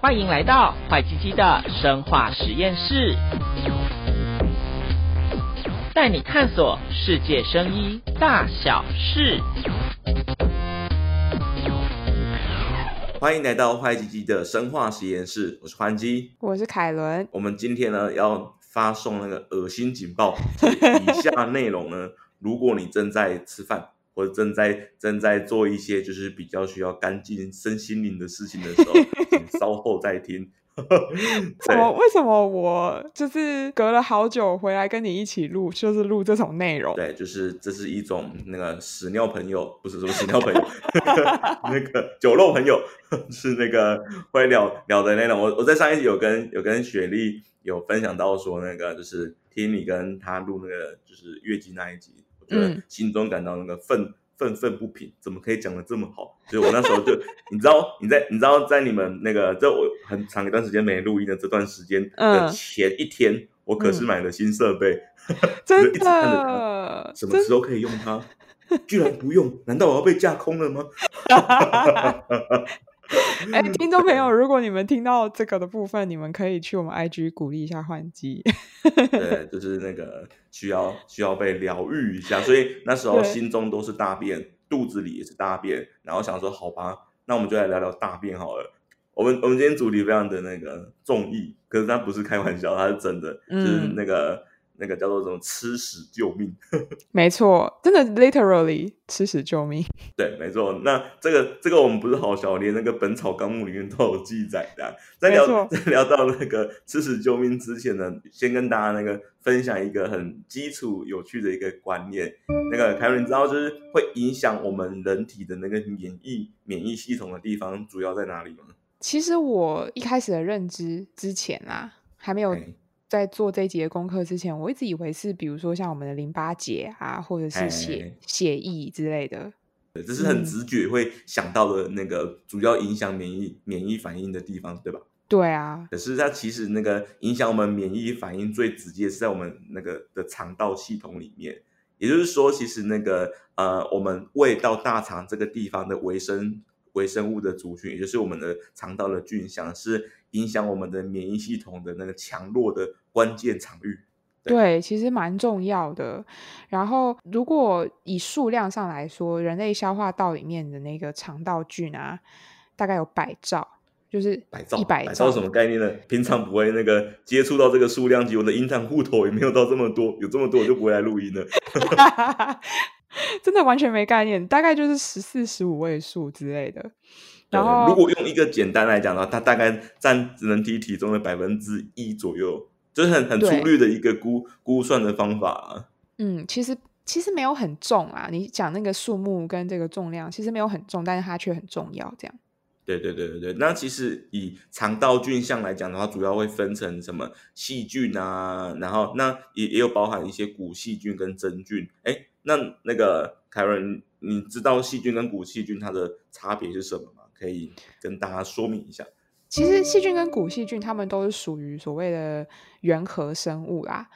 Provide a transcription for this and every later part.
欢迎来到坏鸡鸡的生化实验室，带你探索世界生医大小事。欢迎来到坏鸡鸡的生化实验室，我是欢鸡，我是凯伦。我们今天呢要发送那个恶心警报，以下内容呢，如果你正在吃饭。或者正在正在做一些就是比较需要干净身心灵的事情的时候，请 稍后再听。怎么？为什么我就是隔了好久回来跟你一起录，就是录这种内容？对，就是这是一种那个屎尿朋友，不是说屎尿朋友，那个酒肉朋友是那个会聊聊的内容。我我在上一集有跟有跟雪莉有分享到说，那个就是听你跟他录那个就是月经那一集。嗯，心中感到那个愤愤愤不平，怎么可以讲的这么好？所以我那时候就，你知道，你在你知道，在你们那个，这我很长一段时间没录音的这段时间的前一天，嗯、我可是买了新设备，嗯、真的，一直看着它，什么时候可以用它？居然不用，难道我要被架空了吗？哎，听众朋友，如果你们听到这个的部分，你们可以去我们 IG 鼓励一下换机。对，就是那个需要需要被疗愈一下，所以那时候心中都是大便，肚子里也是大便，然后想说，好吧，那我们就来聊聊大便好了。我们我们今天主题非常的那个重义，可是它不是开玩笑，它是真的，嗯、就是那个。那个叫做什么吃屎救命，没错，真的 literally 吃屎救命。对，没错。那这个这个我们不是好小，连那个《本草纲目》里面都有记载的。在聊 在聊到那个吃屎救命之前呢，先跟大家那个分享一个很基础有趣的一个观念。那个凯伦，你知道就是会影响我们人体的那个免疫免疫系统的地方主要在哪里吗？其实我一开始的认知之前啊，还没有。在做这一集的功课之前，我一直以为是比如说像我们的淋巴结啊，或者是血嘿血液之类的。对，这是很直觉会想到的那个主要影响免疫免疫反应的地方，对吧？对啊。可是它其实那个影响我们免疫反应最直接是在我们那个的肠道系统里面。也就是说，其实那个呃，我们胃到大肠这个地方的微生微生物的族群，也就是我们的肠道的菌相是。影响我们的免疫系统的那个强弱的关键场域，对，其实蛮重要的。然后，如果以数量上来说，人类消化道里面的那个肠道菌啊，大概有百兆，就是百兆，一百兆什么概念呢？平常不会那个接触到这个数量级，我的银行户头也没有到这么多，有这么多我就不会来录音了。真的完全没概念，大概就是十四、十五位数之类的。然后，如果用一个简单来讲的话，它大概占人体体重的百分之一左右，就是很很粗略的一个估估算的方法啊。嗯，其实其实没有很重啊。你讲那个数目跟这个重量，其实没有很重，但是它却很重要。这样。对对对对对。那其实以肠道菌相来讲的话，主要会分成什么细菌啊，然后那也也有包含一些古细菌跟真菌。哎，那那个凯文，你知道细菌跟古细菌它的差别是什么吗？可以跟大家说明一下，其实细菌跟古细菌，它们都是属于所谓的原核生物啦。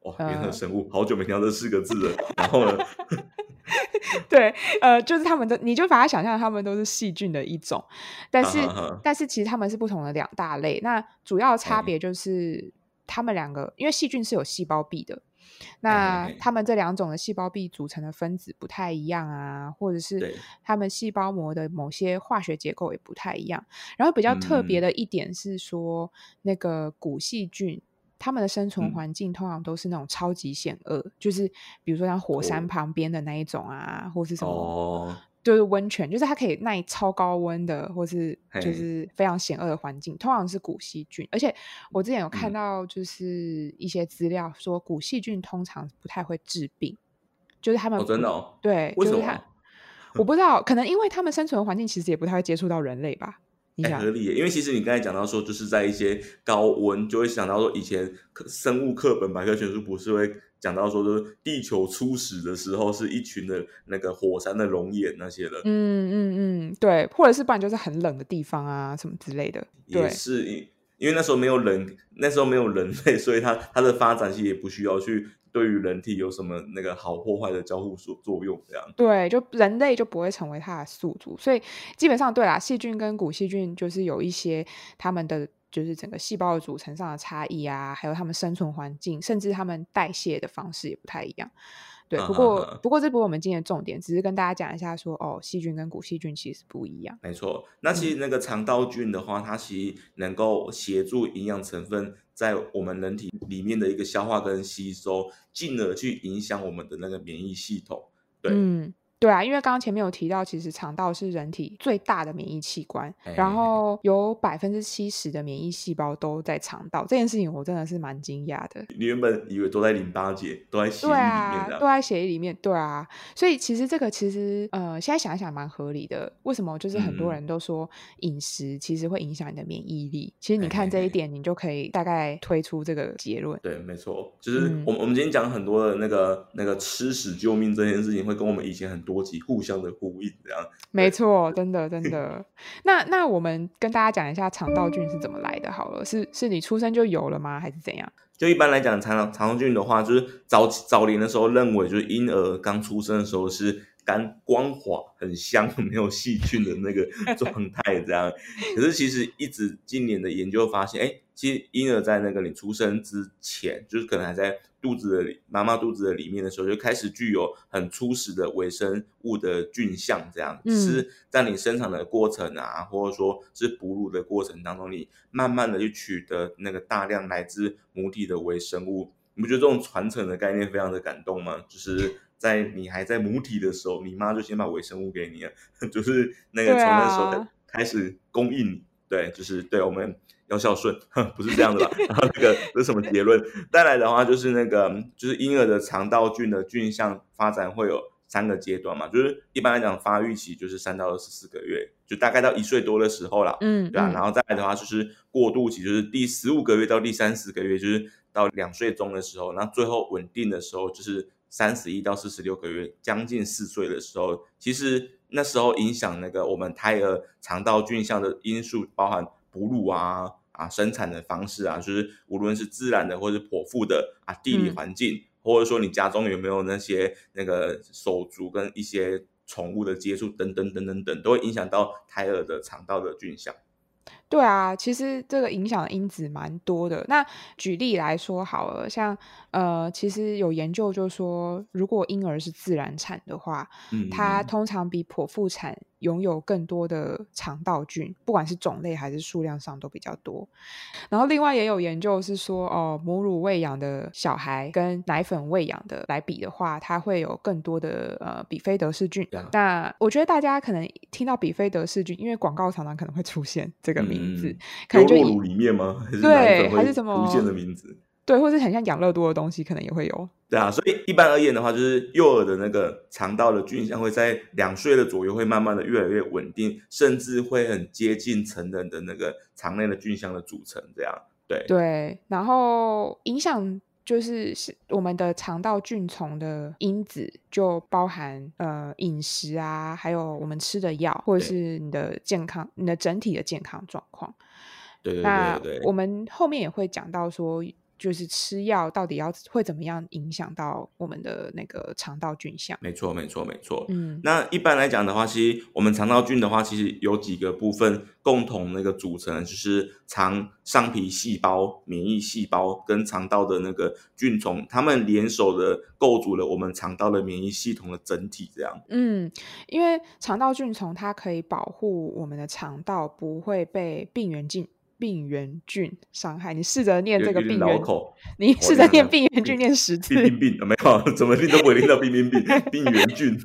哇，原核生物，呃、好久没听到这四个字了。然后呢？对，呃，就是他们的，你就把它想象，他们都是细菌的一种。但是，但是其实他们是不同的两大类。那主要差别就是，他们两个，嗯、因为细菌是有细胞壁的。那它们这两种的细胞壁组成的分子不太一样啊，或者是它们细胞膜的某些化学结构也不太一样。然后比较特别的一点是说，嗯、那个古细菌，它们的生存环境通常都是那种超级险恶，嗯、就是比如说像火山旁边的那一种啊，哦、或是什么。哦就是温泉，就是它可以耐超高温的，或是就是非常险恶的环境，通常是古细菌。而且我之前有看到，就是一些资料说，古细菌通常不太会治病，就是他们、哦、真的哦，对，为什么？我不知道，可能因为他们生存环境其实也不太会接触到人类吧。合理耶，因为其实你刚才讲到说，就是在一些高温，就会想到说，以前生物课本百科全书不是会。讲到说，就是地球初始的时候是一群的那个火山的熔岩那些的，嗯嗯嗯，对，或者是不然就是很冷的地方啊，什么之类的，也是，因为那时候没有人，那时候没有人类，所以它它的发展其实也不需要去对于人体有什么那个好或坏的交互作作用这样。对，就人类就不会成为它的宿主，所以基本上对啦，细菌跟古细菌就是有一些他们的就是整个细胞的组成上的差异啊，还有它们生存环境，甚至它们代谢的方式也不太一样。对，不过、uh. 不过这不是我们今天的重点，只是跟大家讲一下说，哦，细菌跟古细菌其实不一样。没错，那其实那个肠道菌的话，嗯、它其实能够协助营养成分在我们人体里面的一个消化跟吸收，进而去影响我们的那个免疫系统。对。嗯对啊，因为刚刚前面有提到，其实肠道是人体最大的免疫器官，嘿嘿嘿然后有百分之七十的免疫细胞都在肠道。这件事情我真的是蛮惊讶的。你原本以为都在淋巴结，都在血液里面，啊，都在血液里面。对啊，所以其实这个其实呃，现在想一想蛮合理的。为什么？就是很多人都说饮食其实会影响你的免疫力。嗯、其实你看这一点，你就可以大概推出这个结论。对，没错，就是我们、嗯、我们今天讲很多的那个那个吃屎救命这件事情，会跟我们以前很多。逻辑互相的呼应，这样没错，真的 真的。那那我们跟大家讲一下肠道菌是怎么来的，好了，是是你出生就有了吗，还是怎样？就一般来讲，肠肠肠道菌的话，就是早早年的时候认为，就是婴儿刚出生的时候是干光滑、很香、没有细菌的那个 状态，这样。可是其实一直近年的研究发现，哎、欸，其实婴儿在那个你出生之前，就是可能还在。肚子的妈妈肚子的里面的时候，就开始具有很初始的微生物的菌相，这样、嗯、是在你生产的过程啊，或者说是哺乳的过程当中，你慢慢的去取得那个大量来自母体的微生物。你不觉得这种传承的概念非常的感动吗？就是在你还在母体的时候，你妈就先把微生物给你了，就是那个从那时候开始供应你，对，就是对我们。要孝顺，不是这样的吧？然后这个这是什么结论？再来的话就是那个，就是婴儿的肠道菌的菌相发展会有三个阶段嘛，就是一般来讲发育期就是三到二十四个月，就大概到一岁多的时候啦。嗯，对啊。然后再来的话就是过渡期，就是第十五个月到第三十个月，就是到两岁中的时候，然后最后稳定的时候就是三十一到四十六个月，将近四岁的时候，其实那时候影响那个我们胎儿肠道菌相的因素包含。哺乳啊啊，生产的方式啊，就是无论是自然的或是剖腹的啊，地理环境，嗯、或者说你家中有没有那些那个手足跟一些宠物的接触等等等等等，都会影响到胎儿的肠道的菌相。对啊，其实这个影响的因子蛮多的。那举例来说好了，像呃，其实有研究就说，如果婴儿是自然产的话，嗯，它通常比剖腹产拥有更多的肠道菌，不管是种类还是数量上都比较多。然后另外也有研究是说，哦，母乳喂养的小孩跟奶粉喂养的来比的话，它会有更多的呃比菲德氏菌。那我觉得大家可能听到比菲德氏菌，因为广告常常可能会出现这个名。名字，可能就乳里面吗？还是对，还是什么出现的名字？对，或是很像养乐多的东西，可能也会有。对啊，所以一般而言的话，就是幼儿的那个肠道的菌相会在两岁的左右会慢慢的越来越稳定，甚至会很接近成人的那个肠内的菌相的组成。这样，对对，然后影响。就是是我们的肠道菌丛的因子，就包含呃饮食啊，还有我们吃的药，或者是你的健康，你的整体的健康状况。对，对，对，对，那我们后面也会讲到说。就是吃药到底要会怎么样影响到我们的那个肠道菌相？没错，没错，没错。嗯，那一般来讲的话，其实我们肠道菌的话，其实有几个部分共同那个组成，就是肠上皮细胞、免疫细胞跟肠道的那个菌虫，它们联手的构筑了我们肠道的免疫系统的整体。这样。嗯，因为肠道菌虫它可以保护我们的肠道不会被病原菌。病原菌伤害，你试着念这个病原，你试着念病原菌念十次。病病病，没有，怎么念都不会念到病病病。病原菌。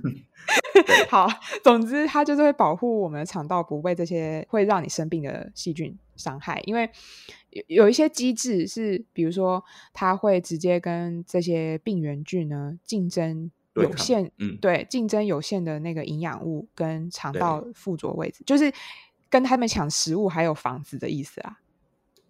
好，总之它就是会保护我们的肠道不被这些会让你生病的细菌伤害，因为有有一些机制是，比如说它会直接跟这些病原菌呢竞争有限，嗯，对，竞争有限的那个营养物跟肠道附着位置，就是。跟他们抢食物还有房子的意思啊，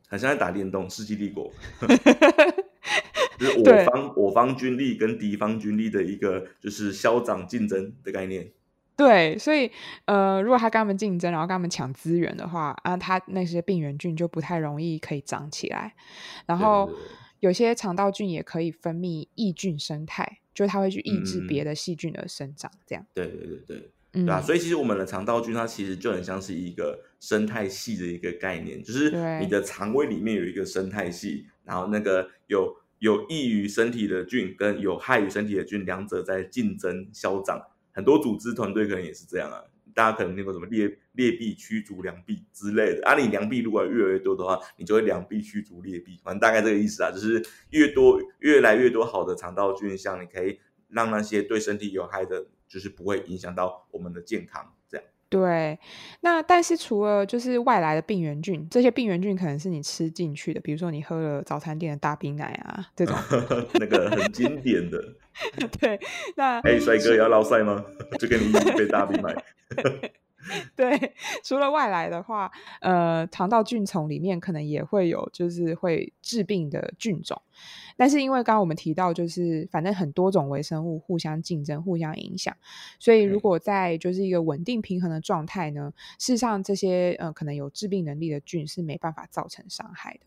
好像在打电动，世纪帝国，就是我方我方军力跟敌方军力的一个就是消长竞争的概念。对，所以呃，如果他跟他们竞争，然后跟他们抢资源的话，啊，他那些病原菌就不太容易可以长起来。然后有些肠道菌也可以分泌抑菌生态，就是它会去抑制别的细菌的生长，这样。对对对对，对啊，所以其实我们的肠道菌它其实就很像是一个生态系的一个概念，就是你的肠胃里面有一个生态系，然后那个有有益于身体的菌跟有害于身体的菌两者在竞争消长。很多组织团队可能也是这样啊，大家可能听过什么劣劣币驱逐良币之类的。啊，你良币如果越来越多的话，你就会良币驱逐劣币，反正大概这个意思啊，就是越多越来越多好的肠道菌像，你可以让那些对身体有害的，就是不会影响到我们的健康，这样。对，那但是除了就是外来的病原菌，这些病原菌可能是你吃进去的，比如说你喝了早餐店的大冰奶啊，这种 那个很经典的。对，那哎，帅哥要捞赛吗？就给你一杯大冰奶。对，除了外来的话，呃，肠道菌丛里面可能也会有，就是会致病的菌种。但是因为刚刚我们提到，就是反正很多种微生物互相竞争、互相影响，所以如果在就是一个稳定平衡的状态呢，事实上这些呃可能有致病能力的菌是没办法造成伤害的。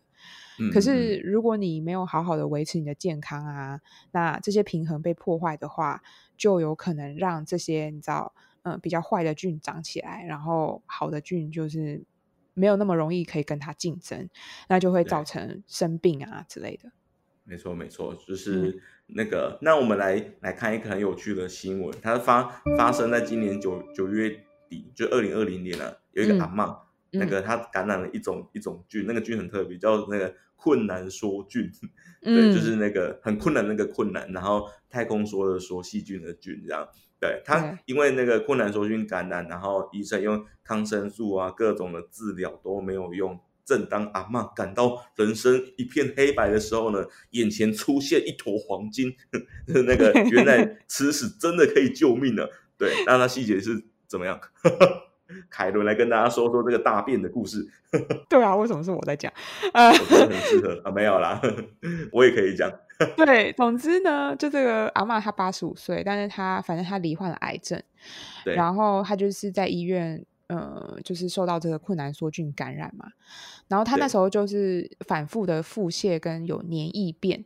可是如果你没有好好的维持你的健康啊，那这些平衡被破坏的话，就有可能让这些你知道。嗯，比较坏的菌长起来，然后好的菌就是没有那么容易可以跟它竞争，那就会造成生病啊之类的。没错，没错，就是那个。嗯、那我们来来看一个很有趣的新闻，它发发生在今年九九月底，就二零二零年了、啊。有一个阿嬷，嗯、那个她感染了一种一种菌，那个菌很特别，叫那个困难梭菌。嗯、对，就是那个很困难那个困难，然后太空梭的梭细菌的菌这样。对他，因为那个困难梭菌感染，然后医生用抗生素啊，各种的治疗都没有用。正当阿嬷感到人生一片黑白的时候呢，眼前出现一坨黄金，那个 原来吃屎真的可以救命了。对，那它细节是怎么样？凯伦来跟大家说说这个大便的故事。对啊，为什么是我在讲？呃，我觉得很适合啊，没有啦，我也可以讲。对，总之呢，就这个阿妈她八十五岁，但是她反正她罹患了癌症，对，然后她就是在医院，呃，就是受到这个困难梭菌感染嘛，然后她那时候就是反复的腹泻跟有黏液便。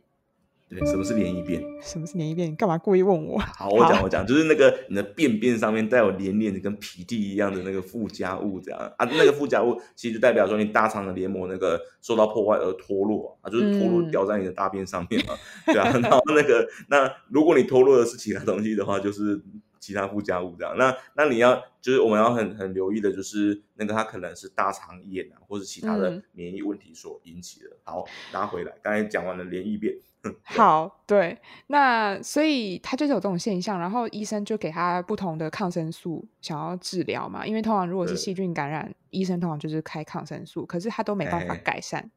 对，什么是黏液便？什么是黏液便？你干嘛故意问我？好，我讲我讲，就是那个你的便便上面带有黏黏的，跟皮蒂一样的那个附加物，这样啊，那个附加物其实就代表说你大肠的黏膜那个受到破坏而脱落啊，就是脱落掉在你的大便上面嘛，嗯、对啊，然后那个那如果你脱落的是其他东西的话，就是其他附加物这样。那那你要就是我们要很很留意的，就是那个它可能是大肠炎啊，或者其他的免疫问题所引起的。嗯、好，拉回来，刚才讲完了黏液便。好，对，那所以他就是有这种现象，然后医生就给他不同的抗生素，想要治疗嘛。因为通常如果是细菌感染，对医生通常就是开抗生素，可是他都没办法改善。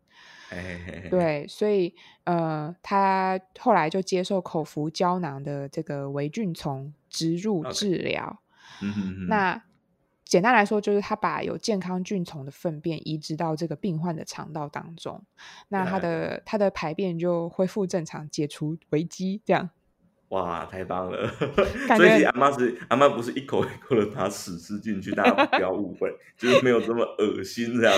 对，所以呃，他后来就接受口服胶囊的这个微菌丛植入治疗。那。简单来说，就是他把有健康菌丛的粪便移植到这个病患的肠道当中，那他的他的排便就恢复正常，解除危机。这样，哇，太棒了！觉所以阿妈是阿妈，不是一口一口的把屎吃进去，大家不要误会，就是没有这么恶心这样。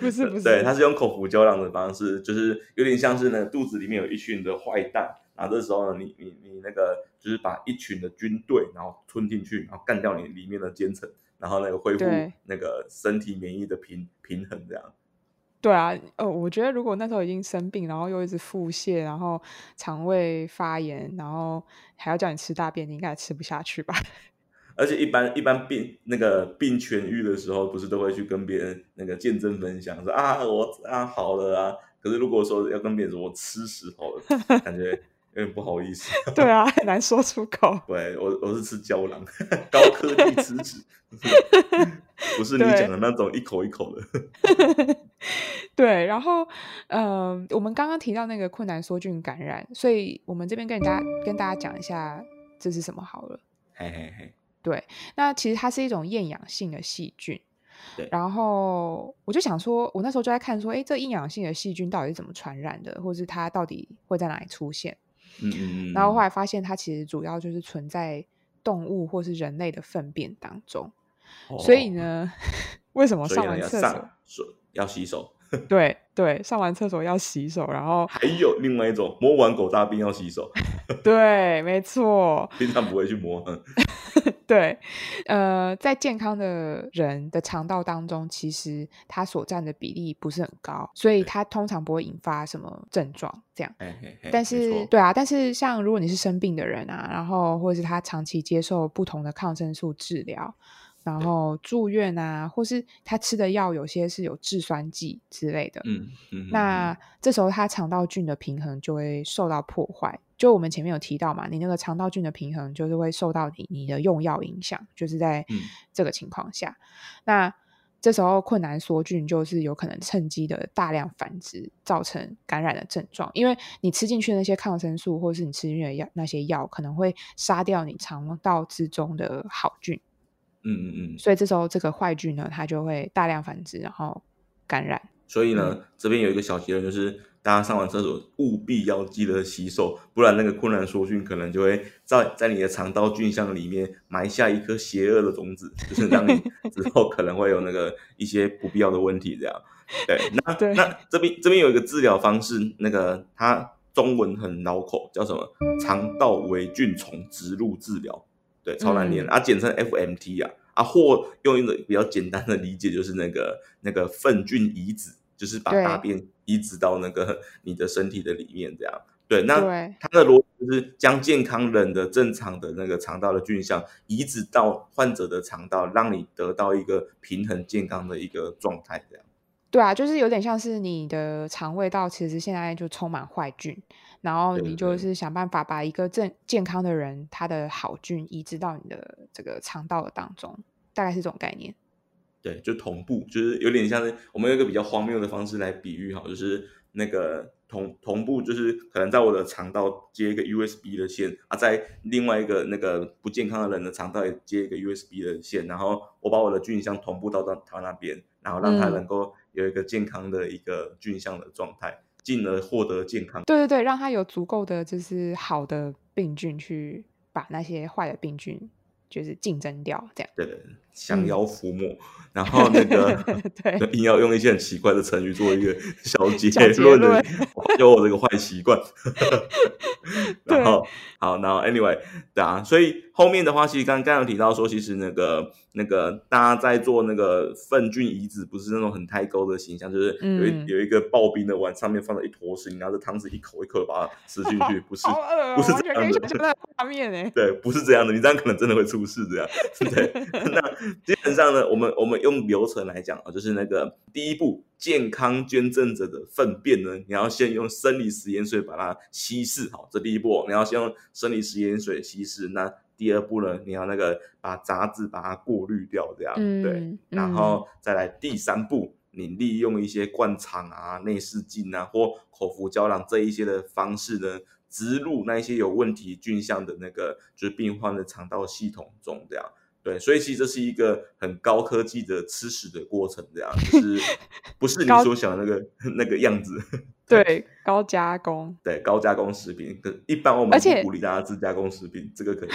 不是不是，对，他是用口服胶囊的方式，就是有点像是呢，肚子里面有一群的坏蛋，然后这时候呢，你你你那个就是把一群的军队，然后吞进去，然后干掉你里面的奸臣。然后那个恢复那个身体免疫的平平衡，这样。对啊，呃，我觉得如果那时候已经生病，然后又一直腹泻，然后肠胃发炎，然后还要叫你吃大便，你应该也吃不下去吧？而且一般一般病那个病痊愈的时候，不是都会去跟别人那个见证分享，说啊我啊好了啊。可是如果说要跟别人说我吃屎好了，感觉。有点不好意思，对啊，很难说出口。对，我我是吃胶囊，高科技吃纸，不是你讲的那种一口一口的。对，然后，嗯、呃，我们刚刚提到那个困难梭菌感染，所以我们这边跟大家跟大家讲一下这是什么好了。嘿嘿嘿，对，那其实它是一种厌氧性的细菌。对，然后我就想说，我那时候就在看说，哎，这厌氧性的细菌到底是怎么传染的，或是它到底会在哪里出现？嗯嗯嗯，然后后来发现它其实主要就是存在动物或是人类的粪便当中。哦、所以呢，为什么上完厕所要洗手？对对，上完厕所要洗手，然后还有另外一种，摸完狗大便要洗手。对，没错。平常不会去摸。对，呃，在健康的人的肠道当中，其实它所占的比例不是很高，所以它通常不会引发什么症状。这样，嘿嘿嘿，但是，对啊，但是像如果你是生病的人啊，然后或者是他长期接受不同的抗生素治疗。然后住院啊，或是他吃的药有些是有制酸剂之类的，嗯嗯，那这时候他肠道菌的平衡就会受到破坏。就我们前面有提到嘛，你那个肠道菌的平衡就是会受到你你的用药影响，就是在这个情况下，嗯、那这时候困难梭菌就是有可能趁机的大量繁殖，造成感染的症状。因为你吃进去的那些抗生素，或是你吃进去的药那些药，可能会杀掉你肠道之中的好菌。嗯嗯嗯，所以这时候这个坏菌呢，它就会大量繁殖，然后感染。所以呢，嗯、这边有一个小结论，就是大家上完厕所务必要记得洗手，不然那个困难梭菌可能就会在在你的肠道菌相里面埋下一颗邪恶的种子，就是让你 之后可能会有那个一些不必要的问题。这样，对，那对那这边这边有一个治疗方式，那个它中文很绕口，叫什么？肠道微菌虫植入治疗。对，超难念、嗯、啊，简称 FMT 啊啊，或用一个比较简单的理解，就是那个那个粪菌移植，就是把大便移植到那个 你的身体的里面，这样。对，那它的逻辑就是将健康人的正常的那个肠道的菌相移植到患者的肠道，让你得到一个平衡健康的一个状态，这样。对啊，就是有点像是你的肠胃道其实现在就充满坏菌。然后你就是想办法把一个正健康的人他的好菌移植到你的这个肠道的当中，大概是这种概念。对，就同步，就是有点像是我们有一个比较荒谬的方式来比喻哈，就是那个同同步，就是可能在我的肠道接一个 USB 的线啊，在另外一个那个不健康的人的肠道也接一个 USB 的线，然后我把我的菌相同步到到他那边，然后让他能够有一个健康的一个菌相的状态。嗯进而获得健康。对对对，让他有足够的就是好的病菌去把那些坏的病菌就是竞争掉，这样。对对，降妖伏魔，嗯、然后那个 对，硬要用一些很奇怪的成语做一个小结论的，有我这个坏习惯。然后好，然后 anyway，对啊，所以后面的话，其实刚刚有提到说，其实那个。那个大家在做那个粪菌移植，不是那种很太高的形象，就是有一、嗯、有一个刨冰的碗，上面放了一坨屎，拿着汤匙一口一口把它吃进去，不是，不是这样的画面哎，对，不是这样的，你这样可能真的会出事，这样，对。那基本上呢，我们我们用流程来讲啊，就是那个第一步，健康捐赠者的粪便呢，你要先用生理食盐水把它稀释好，这第一步，你要先用生理食盐水稀释那。第二步呢，你要那个把杂质把它过滤掉，这样、嗯、对，然后再来第三步，你利用一些灌肠啊、内视镜啊或口服胶囊这一些的方式呢，植入那一些有问题菌相的那个就是病患的肠道系统中，这样对，所以其实这是一个很高科技的吃屎的过程，这样就是不是你所想的那个 那个样子。对，高加工，对，高加工食品，一般我们不鼓励大家自加工食品，这个可以。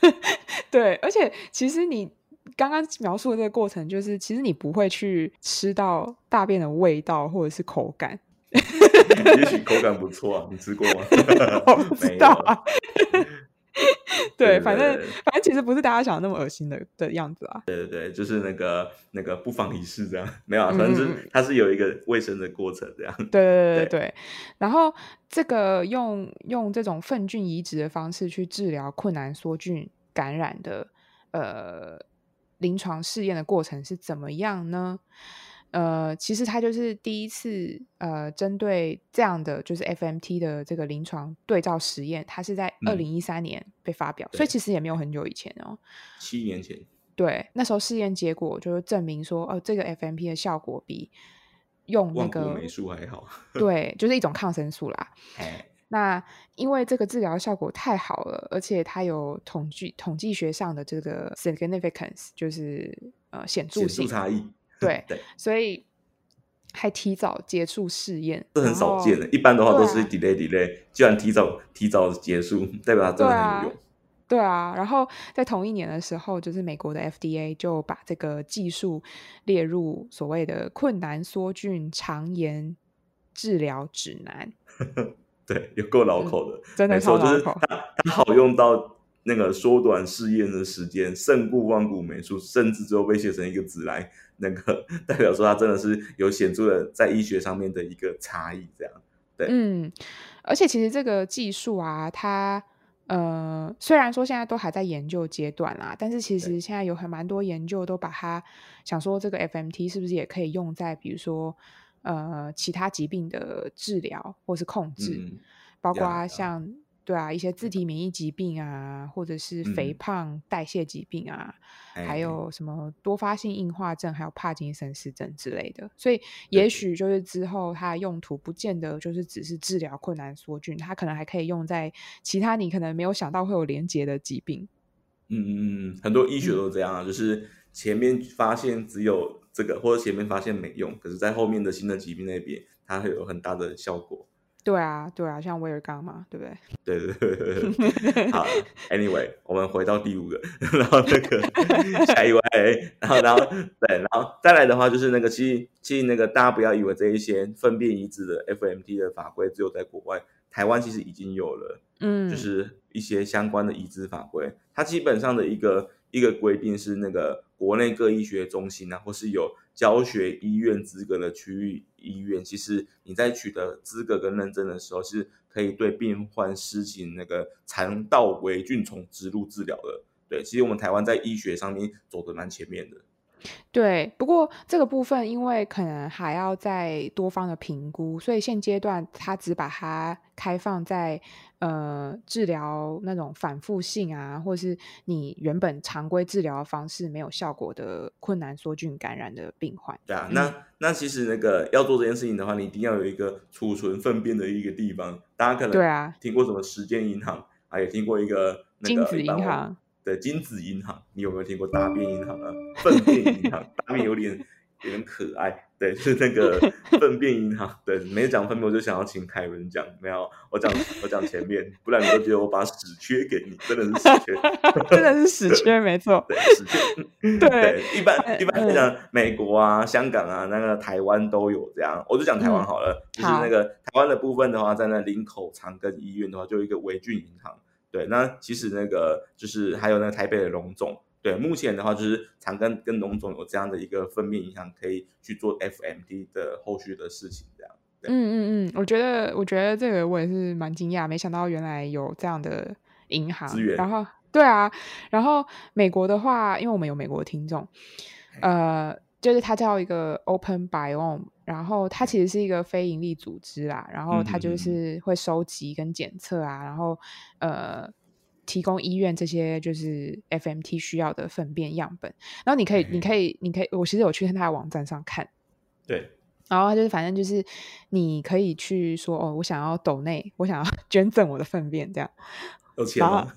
对，而且其实你刚刚描述的这个过程，就是其实你不会去吃到大便的味道或者是口感。也许口感不错啊，你吃过吗？我不知道啊。对，反正反正其实不是大家想的那么恶心的的样子啊。对对对，就是那个那个不妨一试这样，没有啊，反正是它是有一个卫生的过程这样。对对对对对。然后这个用用这种粪菌移植的方式去治疗困难梭菌感染的呃临床试验的过程是怎么样呢？呃，其实它就是第一次，呃，针对这样的就是 FMT 的这个临床对照实验，它是在二零一三年被发表，嗯、所以其实也没有很久以前哦，七年前。对，那时候试验结果就是证明说，哦，这个 FMT 的效果比用那个霉素还好。对，就是一种抗生素啦。那因为这个治疗效果太好了，而且它有统计统计学上的这个 significance，就是呃显著性差异。对，对所以还提早结束试验，这很少见的。一般的话都是 delay delay，居然提早提早结束，代表它真的很有用。对啊，然后在同一年的时候，就是美国的 FDA 就把这个技术列入所谓的困难梭菌肠炎治疗指南。对，有够牢口的，真的超绕口。它它好用到那个缩短试验的时间，胜过万古霉素，甚至最后被写成一个字来，那个 代表说它真的是有显著的在医学上面的一个差异。这样，对，嗯，而且其实这个技术啊，它呃，虽然说现在都还在研究阶段啦，但是其实现在有很蛮多研究都把它想说这个 FMT 是不是也可以用在比如说。呃，其他疾病的治疗或是控制，嗯、包括像对啊一些自体免疫疾病啊，或者是肥胖、嗯、代谢疾病啊，还有什么多发性硬化症，还有帕金森氏症之类的。所以，也许就是之后它的用途不见得就是只是治疗困难梭菌，它可能还可以用在其他你可能没有想到会有连结的疾病。嗯嗯嗯，很多医学都这样啊，嗯、就是前面发现只有。这个或者前面发现没用，可是，在后面的新的疾病那边，它会有很大的效果。对啊，对啊，像威尔刚嘛，对不对？对对对。好，Anyway，我们回到第五个，然后那个 下一位，然后然后对，然后再来的话就是那个，其实其实那个大家不要以为这一些粪便移植的 FMT 的法规只有在国外，台湾其实已经有了，嗯，就是一些相关的移植法规，它基本上的一个。一个规定是那个国内各医学中心啊，或是有教学医院资格的区域医院，其实你在取得资格跟认证的时候，是可以对病患施行那个肠道微菌虫植入治疗的。对，其实我们台湾在医学上面走的蛮前面的。对，不过这个部分因为可能还要再多方的评估，所以现阶段它只把它开放在呃治疗那种反复性啊，或是你原本常规治疗方式没有效果的困难梭菌感染的病患。对啊，那那其实那个要做这件事情的话，你一定要有一个储存粪便的一个地方。大家可能对啊听过什么时间银行，啊，也听过一个那个精子银行。对，精子银行，你有没有听过大便银行啊？粪便银行，大便有点有点可爱。对，是那个 粪便银行。对，没讲粪便，我就想要请凯文讲。没有，我讲我讲前面，不然你都觉得我把屎缺给你，真的是屎缺，真的是屎缺，没错。对，屎缺。对，对，一般一般来讲，美国啊、香港啊、那个台湾都有这样。我就讲台湾好了，嗯、就是那个台湾的部分的话，在那林口长庚医院的话，就有一个维菌银行。对，那其实那个就是还有那个台北的龙总，对，目前的话就是长庚跟龙总有这样的一个分面银行，可以去做 FMD 的后续的事情，这样。嗯嗯嗯，我觉得我觉得这个我也是蛮惊讶，没想到原来有这样的银行资源。然后对啊，然后美国的话，因为我们有美国的听众，呃。就是它叫一个 Open Biome，然后它其实是一个非营利组织啦，然后它就是会收集跟检测啊，然后呃提供医院这些就是 FMT 需要的粪便样本，然后你可以，你可以，你可以，我其实有去他的网站上看，对，然后他就是反正就是你可以去说哦，我想要抖内，我想要 捐赠我的粪便这样，有钱吗？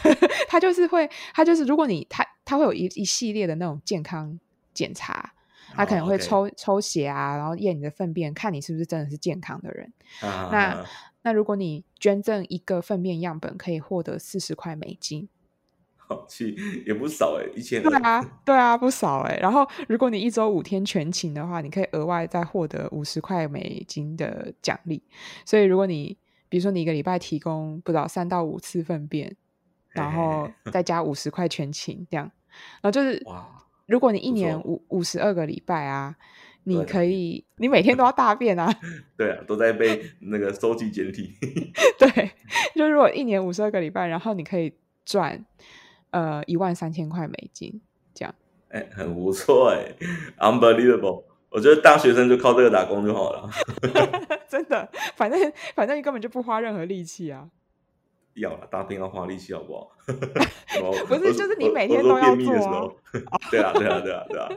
他就是会，他就是如果你他他会有一一系列的那种健康。检查，他可能会抽、oh. 抽血啊，然后验你的粪便，看你是不是真的是健康的人。Uh, 那那如果你捐赠一个粪便样本，可以获得四十块美金，好气也不少哎，一千对啊，对啊，不少哎。然后如果你一周五天全勤的话，你可以额外再获得五十块美金的奖励。所以如果你比如说你一个礼拜提供不到三到五次粪便，然后再加五十块全勤这样，然后就是哇。如果你一年五五十二个礼拜啊，你可以，你每天都要大便啊。对啊，都在被那个收集检体。对，就如果一年五十二个礼拜，然后你可以赚呃一万三千块美金，这样。哎、欸，很不错哎，unbelievable！我觉得大学生就靠这个打工就好了。真的，反正反正你根本就不花任何力气啊。要了，大便要花力气，好不好？不是，就是你每天都要做啊。对啊，对啊，对啊，对啊。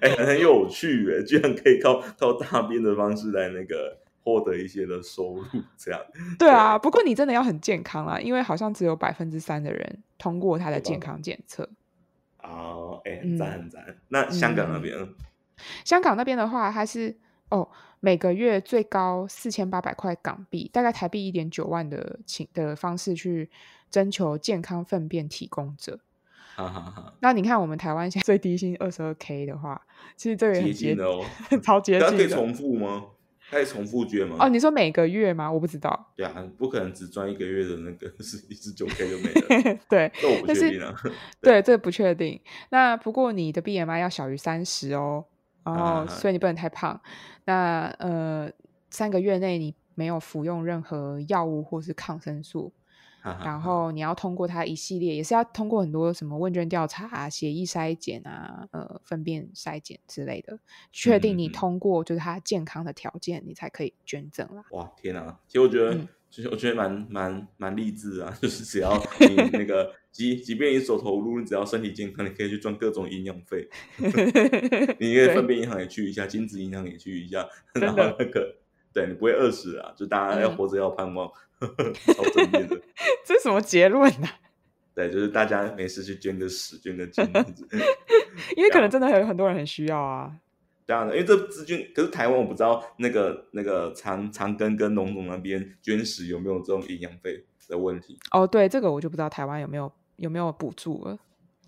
哎、欸，很有趣哎，居然可以靠靠大便的方式来那个获得一些的收入，这样。对啊，不过你真的要很健康啊，因为好像只有百分之三的人通过他的健康检测。哦，哎、欸，很赞很赞。那香港那边、嗯？香港那边的话，它是哦，每个月最高四千八百块港币，大概台币一点九万的请的方式去征求健康粪便提供者。哈哈哈。那你看我们台湾现在最低薪二十二 K 的话，其实这个也很接近哦，超接近。可以重复吗？可以重复捐吗？哦，你说每个月吗？我不知道。对啊，不可能只赚一个月的那个是一十九 K 就没了。对，这我不确定啊。对，这个不确定。那不过你的 BMI 要小于三十哦，然后所以你不能太胖。那呃，三个月内你没有服用任何药物或是抗生素。然后你要通过它一系列，也是要通过很多什么问卷调查啊、血液筛检啊、呃、粪便筛检之类的，确定你通过就是它健康的条件，你才可以捐赠啦。哇，天啊！其实我觉得，嗯、其实我觉得蛮蛮蛮励志啊，就是只要 你那个，即即便你走投无路，你只要身体健康，你可以去赚各种营养费。你那个粪便银行也去一下，精子银行也去一下，然后那个。对，你不会饿死啊！就大家要活着要盼望，嗯、超正面的。这是什么结论呢、啊？对，就是大家没事去捐个屎，捐个精子。因为可能真的有很多人很需要啊。这样的，因为这资金，可是台湾我不知道那个那个长长庚跟农总那边捐食有没有这种营养费的问题。哦，对，这个我就不知道台湾有没有有没有补助了。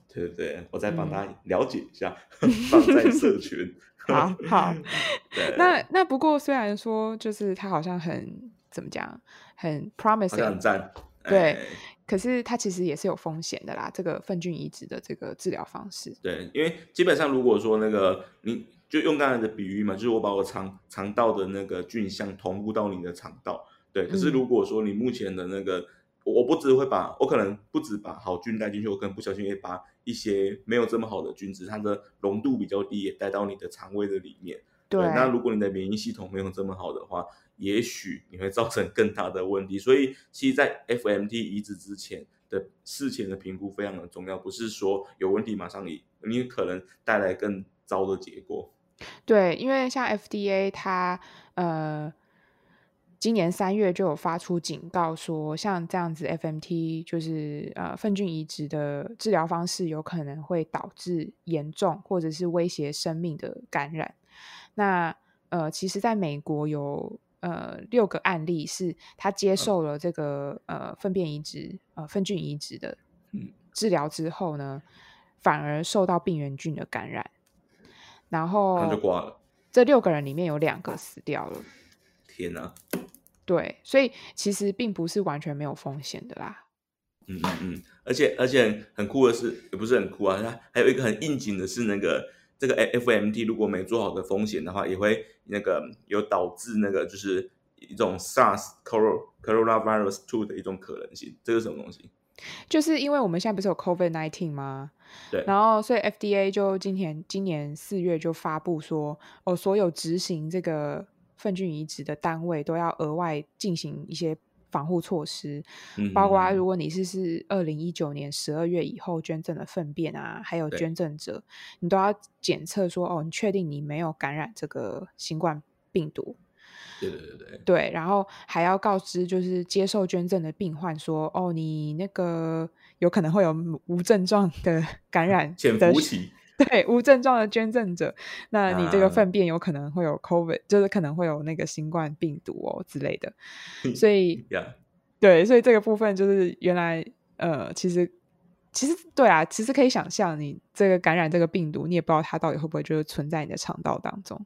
对对对，我再帮他了解一下，嗯、放在社 群。好好，那那不过虽然说就是他好像很怎么讲，很 promising，很赞，对，可是他其实也是有风险的啦。这个粪菌移植的这个治疗方式，对，因为基本上如果说那个你就用刚才的比喻嘛，就是我把我肠肠道的那个菌相同步到你的肠道，对。可是如果说你目前的那个，嗯、我不只会把我可能不止把好菌带进去，我可能不小心也把。一些没有这么好的菌子，它的浓度比较低，也带到你的肠胃的里面。对，对，那如果你的免疫系统没有这么好的话，也许你会造成更大的问题。所以，其实，在 FMT 移植之前的事前的评估非常的重要，不是说有问题马上你你可能带来更糟的结果。对，因为像 FDA 它呃。今年三月就有发出警告说，像这样子 FMT 就是呃粪菌移植的治疗方式，有可能会导致严重或者是威胁生命的感染。那呃，其实在美国有呃六个案例是他接受了这个呃粪便移植呃粪菌移植的治疗之后呢，反而受到病原菌的感染，然后就挂了。这六个人里面有两个死掉了。天哪！对，所以其实并不是完全没有风险的啦。嗯嗯嗯，而且而且很酷的是，也不是很酷啊，它还有一个很应景的是，那个这个 FMT 如果没做好的风险的话，也会那个有导致那个就是一种 SARS Coronavirus Two 的一种可能性。这个是什么东西？就是因为我们现在不是有 COVID nineteen 吗？对，然后所以 FDA 就今年今年四月就发布说，哦，所有执行这个。粪菌移植的单位都要额外进行一些防护措施，嗯、包括如果你是是二零一九年十二月以后捐赠的粪便啊，还有捐赠者，你都要检测说哦，你确定你没有感染这个新冠病毒？对对对对，对，然后还要告知就是接受捐赠的病患说哦，你那个有可能会有无症状的感染 的潜伏期。对无症状的捐赠者，那你这个粪便有可能会有 COVID，、啊、就是可能会有那个新冠病毒哦之类的，所以.对，所以这个部分就是原来呃，其实其实对啊，其实可以想象，你这个感染这个病毒，你也不知道它到底会不会就是存在你的肠道当中。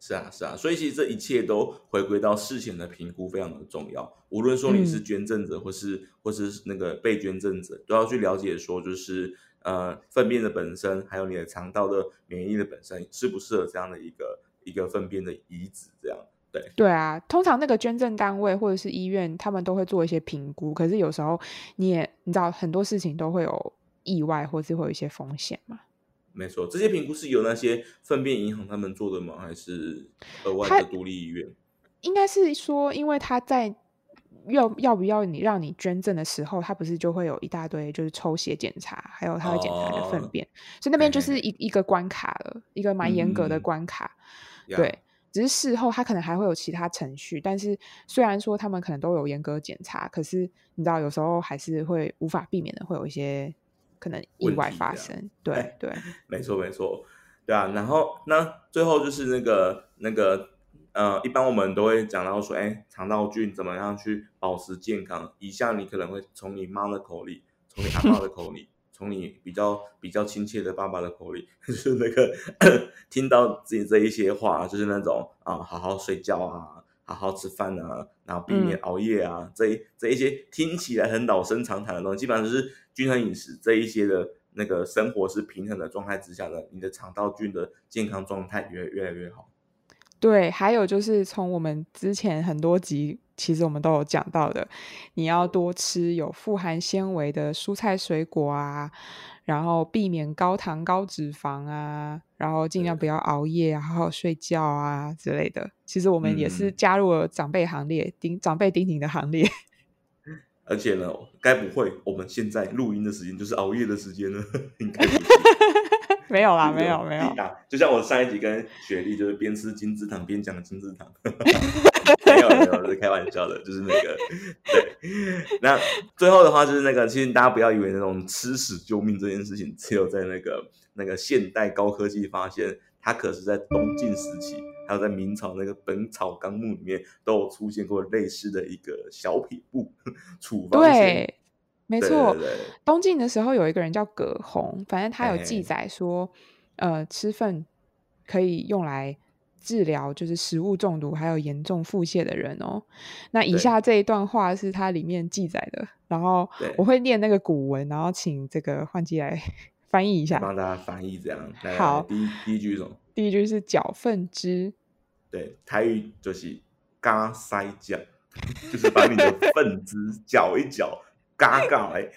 是啊，是啊，所以其实这一切都回归到事前的评估非常的重要。无论说你是捐赠者，或是、嗯、或是那个被捐赠者，都要去了解说就是。呃，粪便的本身，还有你的肠道的免疫的本身，适不适合这样的一个一个粪便的移植？这样对对啊，通常那个捐赠单位或者是医院，他们都会做一些评估。可是有时候你也你知道，很多事情都会有意外，或是会有一些风险嘛。没错，这些评估是由那些粪便银行他们做的吗？还是额外的独立医院？应该是说，因为他在。要要不要你让你捐赠的时候，他不是就会有一大堆就是抽血检查，还有他会检查你的粪便，哦、所以那边就是一、嗯、一个关卡了，一个蛮严格的关卡。嗯、对，只是事后他可能还会有其他程序，但是虽然说他们可能都有严格检查，可是你知道有时候还是会无法避免的会有一些可能意外发生。对 对，没错没错，对啊。然后那最后就是那个那个。呃，一般我们都会讲到说，哎，肠道菌怎么样去保持健康？以下你可能会从你妈的口里，从你阿妈的口里，从你比较比较亲切的爸爸的口里，就是那个 听到自己这一些话，就是那种啊，好好睡觉啊，好好吃饭啊，然后避免熬夜啊，嗯、这一这一些听起来很老生常谈的东西，基本上就是均衡饮食这一些的那个生活是平衡的状态之下呢，你的肠道菌的健康状态越越来越好。对，还有就是从我们之前很多集，其实我们都有讲到的，你要多吃有富含纤维的蔬菜水果啊，然后避免高糖高脂肪啊，然后尽量不要熬夜啊，好好睡觉啊之类的。其实我们也是加入了长辈行列，丁、嗯、长辈丁丁的行列。而且呢，该不会我们现在录音的时间就是熬夜的时间呢？应该没有啦，没有没有。就像我上一集跟雪莉就是边吃金字塔边讲金字塔，开玩笑的，就是那个对。那最后的话就是那个，其实大家不要以为那种吃屎救命这件事情只有在那个那个现代高科技发现，它可是在东晋时期，还有在明朝那个《本草纲目》里面都有出现过类似的一个小撇步 处方对。没错，对对对，东晋的时候有一个人叫葛洪，反正他有记载说，呃，吃粪可以用来治疗就是食物中毒还有严重腹泻的人哦。那以下这一段话是它里面记载的，然后我会念那个古文，然后请这个换季来 翻译一下，帮大家翻译这样。好，第一第一句是什么？第一句是搅粪汁，对，台语就是嘎塞酱，就是把你的粪汁搅一搅。嘎嘎哎，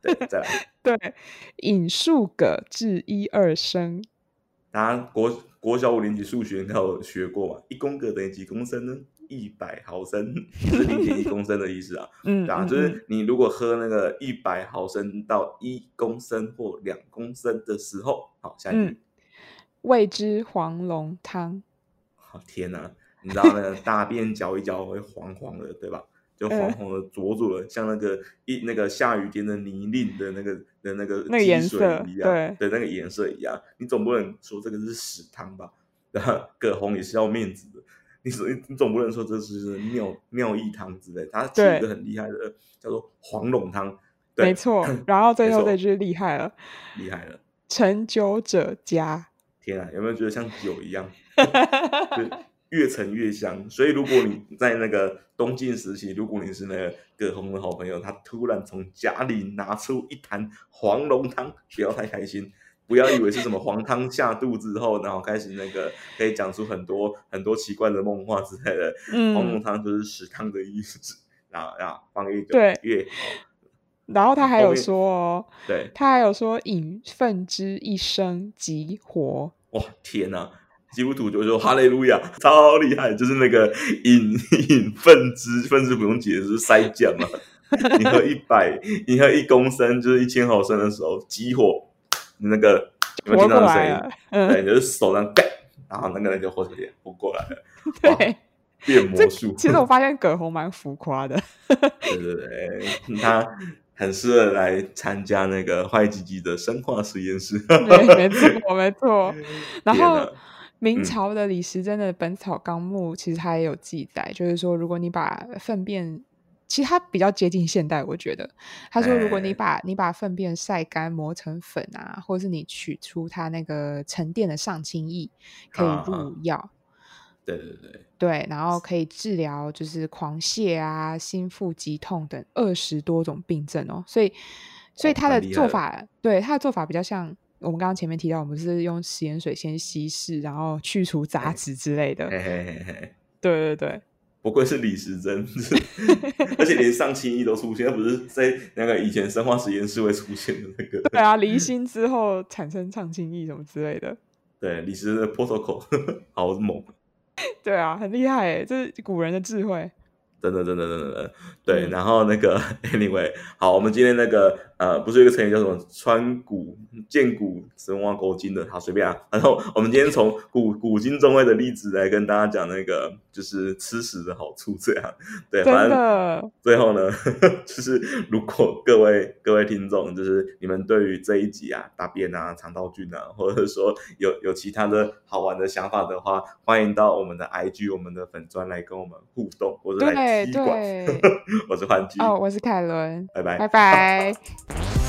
对，再来。对，引数个至一二升。大家国国小五年级数学应该有学过吧？一公克等于几公升呢？一百毫升，就是零点一公升的意思啊。嗯，对啊，就是你如果喝那个一百毫升到一公升或两公升的时候，好，下一句。谓之黄龙汤。好，天哪，你知道那个大便搅一搅会黄黄的，对吧？就黄黄的、浊浊的，嗯、像那个一那个下雨天的泥泞的那个的那个积水一样，对，的，那个颜色一样。你总不能说这个是屎汤吧？然后葛洪也是要面子的，你说你总不能说这是尿尿液汤之类。他起一个很厉害的，叫做黄龙汤。对没错。然后最后这句厉害了，厉害了。成酒者家。天啊，有没有觉得像酒一样？越沉越香，所以如果你在那个东晋时期，如果你是那个葛洪的好朋友，他突然从家里拿出一坛黄龙汤，不要太开心，不要以为是什么黄汤下肚之后，然后开始那个可以讲出很多很多奇怪的梦话之类的。嗯，黄龙汤就是食汤的意思，然后然后放一个对越，然后他还有说哦，对，他还有说饮粪之一生即活。哇，天哪！基督徒就说哈利路亚，超厉害，就是那个饮 饮分支，分支不用解释，是塞酱嘛。你喝一百，你喝一公升，就是一千毫升的时候，激活你那个有没有听到声音？嗯、对，就是手上盖，然后那个人就活出来，活过来了。对，变魔术。其实我发现葛洪蛮浮夸的。对对对，他很适合来参加那个坏鸡鸡的生化实验室。对，没错，没错。然后。明朝的李时珍的《本草纲目》其实他也有记载，嗯、就是说，如果你把粪便，其实它比较接近现代，我觉得他说，如果你把、欸、你把粪便晒干磨成粉啊，或者是你取出它那个沉淀的上清液，可以入药。啊、对对对对，然后可以治疗就是狂泻啊、心腹疾痛等二十多种病症哦。所以，所以他的做法，哦、对他的做法比较像。我们刚刚前面提到，我们是用食盐水先稀释，然后去除杂质之类的。嘿嘿嘿嘿，对对对，不愧是李时珍，而且连上清液都出现，而不是在那个以前生化实验室会出现的那个。对啊，离心之后产生上清液什么之类的。对，李时珍的 protocol 好猛。对啊，很厉害诶，这是古人的智慧。真的，真的，真的，真的，对。然后那个，anyway，好，我们今天那个，呃，不是有一个成语叫什么“穿古见古神挖古今”的，好，随便啊。然后我们今天从古古今中外的例子来跟大家讲那个，就是吃屎的好处，这样。对，反正最后呢，就是如果各位各位听众，就是你们对于这一集啊，大便啊，肠道菌啊，或者说有有其他的好玩的想法的话，欢迎到我们的 IG、我们的粉专来跟我们互动，或者来。对对，我是欢聚，哦，我是凯伦，拜拜，拜拜。